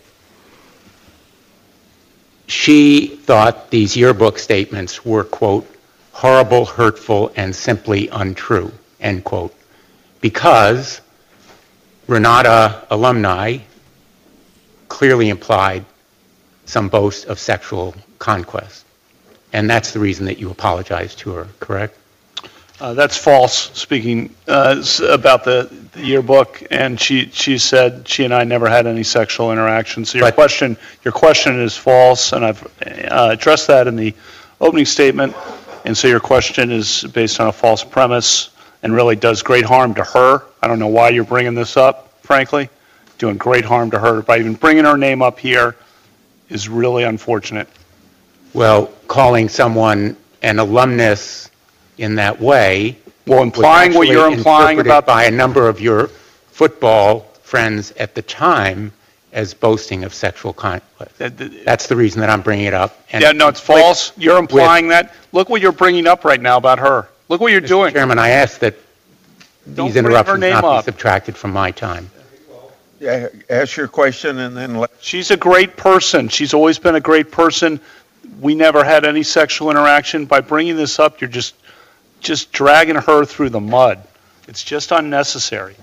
She thought these yearbook statements were, quote, horrible, hurtful, and simply untrue, end quote, because Renata alumni clearly implied some boast of sexual conquest. And that's the reason that you apologized to her, correct? Uh, That's false, speaking uh, about the the yearbook, and she, she said she and I never had any sexual interaction. So your But- question, your question is false, and I've uh, addressed that in the opening statement. And so your question is based on a false premise and really does great harm to her. I don't know why you're bringing this up, frankly. Doing great harm to her by even bringing her name up here is really unfortunate. Well, calling someone an alumnus in that way Well, was implying what you're implying about by a number of your football friends at the time as boasting of sexual conquest. That- that- That's the reason that I'm bringing it up. And Yeah, no, it's false. You're implying that. Look what you're bringing up right now about her. Look what you're doing. Chairman, I ask that Don't these interruptions name not up. be subtracted from my time. Yeah, ask your question and then let, She's a great person. She's always been a great person. We never had any sexual interaction. By bringing this up, you're just, just dragging her through the mud. It's just unnecessary.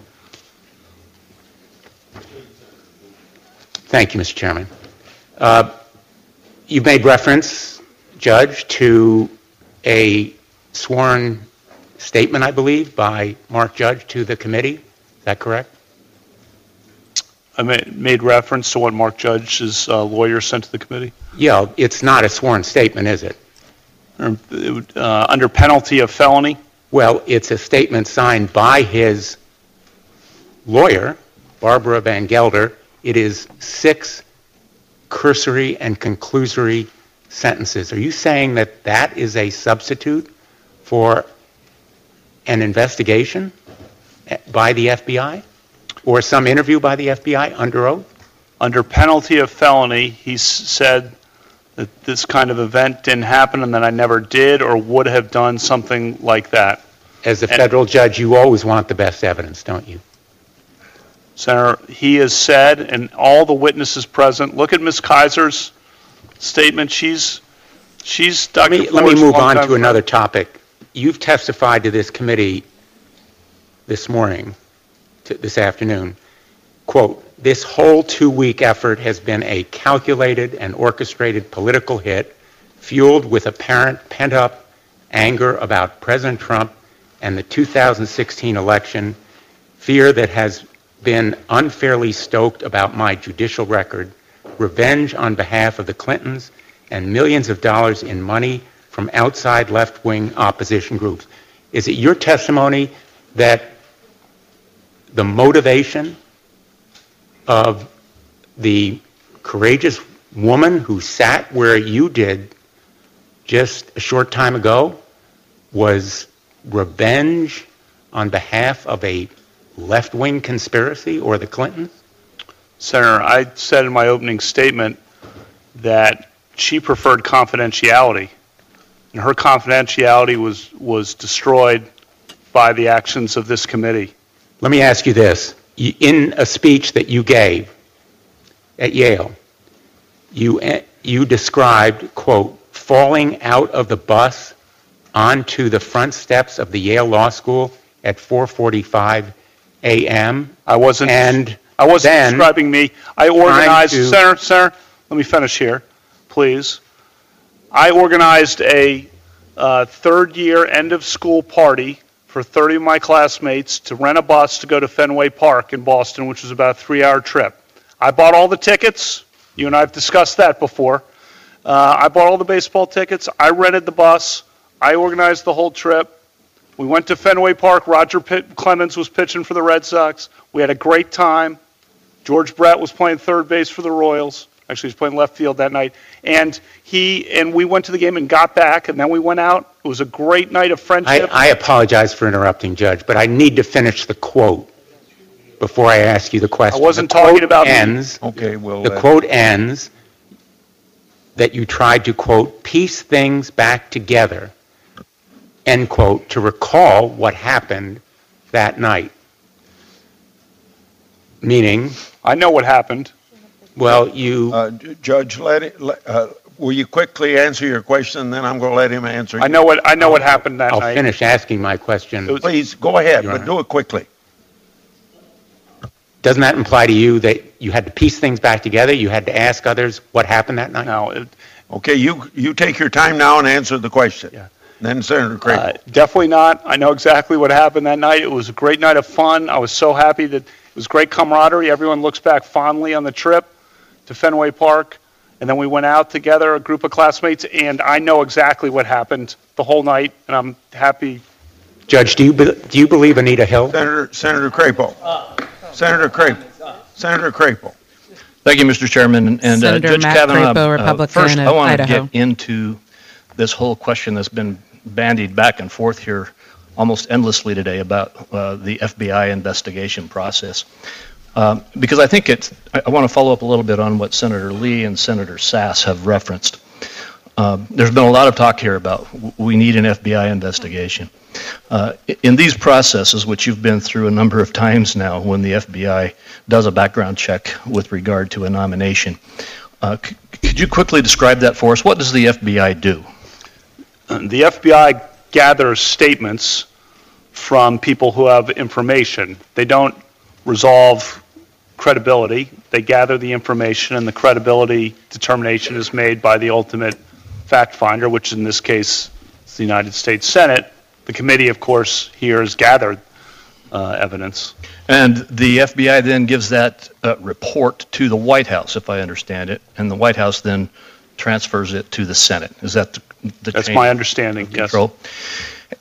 Thank you, Mr. Chairman. Uh, You've made reference, Judge, to a sworn statement, I believe, by Mark Judge to the committee. Is that correct? I ma- made reference to what Mark Judge's uh, lawyer sent to the committee. Yeah, it's not a sworn statement, is it? Or, uh, Under penalty of felony. Well, it's a statement signed by his lawyer, Barbara Van Gelder. It is six cursory and conclusory sentences. Are you saying that that is a substitute for an investigation eh, by the FBI? Or some interview by the FBI under oath? Under penalty of felony, he said that this kind of event didn't happen and that I never did or would have done something like that. As a And- federal judge, you always want the best evidence, don't you? Senator, he has said, and all the witnesses present, look at Ms. Keyser's statement. She's, she's Let me, let me move on to another topic. You've testified to this committee this morning, this afternoon, quote, "This whole two-week effort has been a calculated and orchestrated political hit fueled with apparent pent-up anger about President Trump and the 2016 election, fear that has been unfairly stoked about my judicial record, revenge on behalf of the Clintons, and millions of dollars in money from outside left-wing opposition groups. Is it your testimony that the motivation of the courageous woman who sat where you did just a short time ago was revenge on behalf of a left-wing conspiracy or the Clintons? Senator, I said in my opening statement that she preferred confidentiality, and her confidentiality was, was destroyed by the actions of this committee. Let me ask you this. In a speech that you gave at Yale, you, eh, you described, quote, falling out of the bus onto the front steps of the Yale Law School at 4:45 a.m. I wasn't, And I wasn't describing me. I organized, to- Senator, Senator, let me finish here, please. I organized a uh, third-year end-of-school party for 30 of my classmates to rent a bus to go to Fenway Park in Boston, which was about a three-hour trip. I bought all the tickets. You and I have discussed that before. Uh, I bought all the baseball tickets. I rented the bus. I organized the whole trip. We went to Fenway Park. Roger Pitt- Clemens was pitching for the Red Sox. We had a great time. George Brett was playing third base for the Royals. Actually, he was playing left field that night. And he and we went to the game and got back, and then we went out. It was a great night of friendship. I apologize for interrupting, Judge, but I need to finish the quote before I ask you the question. I wasn't The quote talking about me. ends, Okay, well, the uh, quote ends that you tried to, quote, piece things back together, end quote, to recall what happened that night. Meaning, I know what happened. Well, you, uh, Judge, let it, let- uh, will you quickly answer your question, and then I'm going to let him answer. I know what I know what happened that night. I'll night. finish asking my question. Please, go ahead, Your but Honor. do it quickly. Doesn't that imply to you that you had to piece things back together? You had to ask others what happened that night? No, it, Okay, you, you take your time now and answer the question. Yeah. Then Senator Uh, Definitely not. I know exactly what happened that night. It was a great night of fun. I was so happy that it was great camaraderie. Everyone looks back fondly on the trip to Fenway Park. And then we went out together, a group of classmates, and I know exactly what happened the whole night, and I'm happy. Judge, do you, be- do you believe Anita Hill? Senator, Senator Crapo. Senator Crapo. Senator Crapo. Thank you, Mr. Chairman. And uh, Judge Matt Kavanaugh, Crapo, uh, Republican first, I of want to get into this whole question that's been bandied back and forth here almost endlessly today about uh, the FBI investigation process. Um, Because I think it's, I- I want to follow up a little bit on what Senator Lee and Senator Sasse have referenced. Um, There's been a lot of talk here about we need an FBI investigation. Uh, In these processes, which you've been through a number of times now, when the FBI does a background check with regard to a nomination, uh, could you quickly describe that for us? What does the FBI do? The FBI gathers statements from people who have information. They don't resolve credibility. They gather the information, and the credibility determination is made by the ultimate fact finder, which in this case is the United States Senate. The committee, of course, here has gathered uh, evidence. And the FBI then gives that uh, report to the White House, if I understand it, and the White House then transfers it to the Senate. Is that the the That's my understanding, yes. control?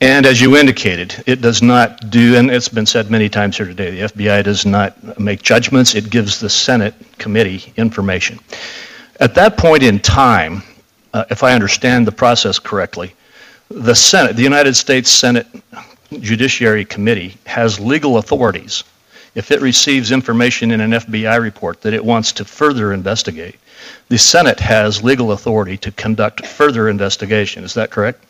And as you indicated, it does not do, and it's been said many times here today, the FBI does not make judgments. It gives the Senate committee information. At that point in time, uh, if I understand the process correctly, the Senate, the United States Senate Judiciary Committee has legal authorities. If it receives information in an FBI report that it wants to further investigate, the Senate has legal authority to conduct further investigation. Is that correct?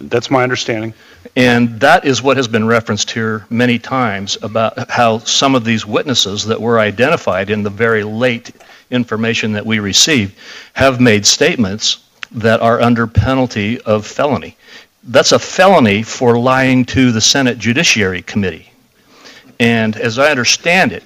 That's my understanding. And that is what has been referenced here many times about how some of these witnesses that were identified in the very late information that we received have made statements that are under penalty of felony. That's a felony for lying to the Senate Judiciary Committee. And as I understand it,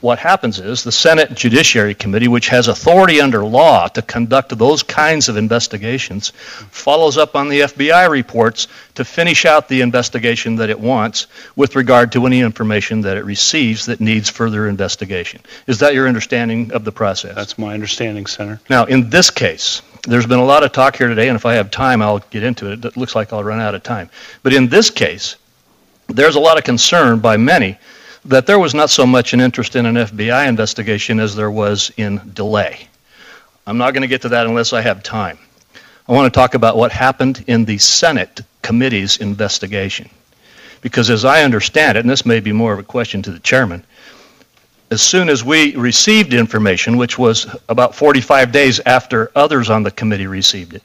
what happens is the Senate Judiciary Committee, which has authority under law to conduct those kinds of investigations, follows up on the FBI reports to finish out the investigation that it wants with regard to any information that it receives that needs further investigation. Is that your understanding of the process? That's my understanding, Senator. Now, in this case, there's been a lot of talk here today, and if I have time, I'll get into it. It looks like I'll run out of time. But in this case, there's a lot of concern by many that there was not so much an interest in an FBI investigation as there was in delay. I'm not going to get to that unless I have time. I want to talk about what happened in the Senate committee's investigation. Because as I understand it, and this may be more of a question to the chairman, as soon as we received information, which was about 45 days after others on the committee received it,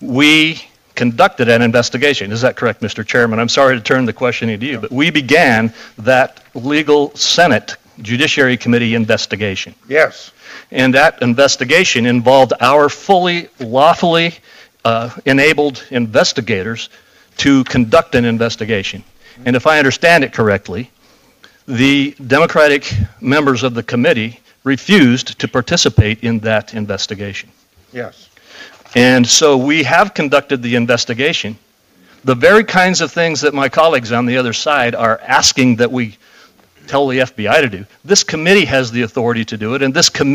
we conducted an investigation. Is that correct, Mr. Chairman? I'm sorry to turn the questioning to you, but we began that legal Senate Judiciary Committee investigation. Yes. And that investigation involved our fully lawfully uh, enabled investigators to conduct an investigation. And if I understand it correctly, the Democratic members of the committee refused to participate in that investigation. Yes. And so we have conducted the investigation, the very kinds of things that my colleagues on the other side are asking that we tell the FBI to do. This committee has the authority to do it, and this committee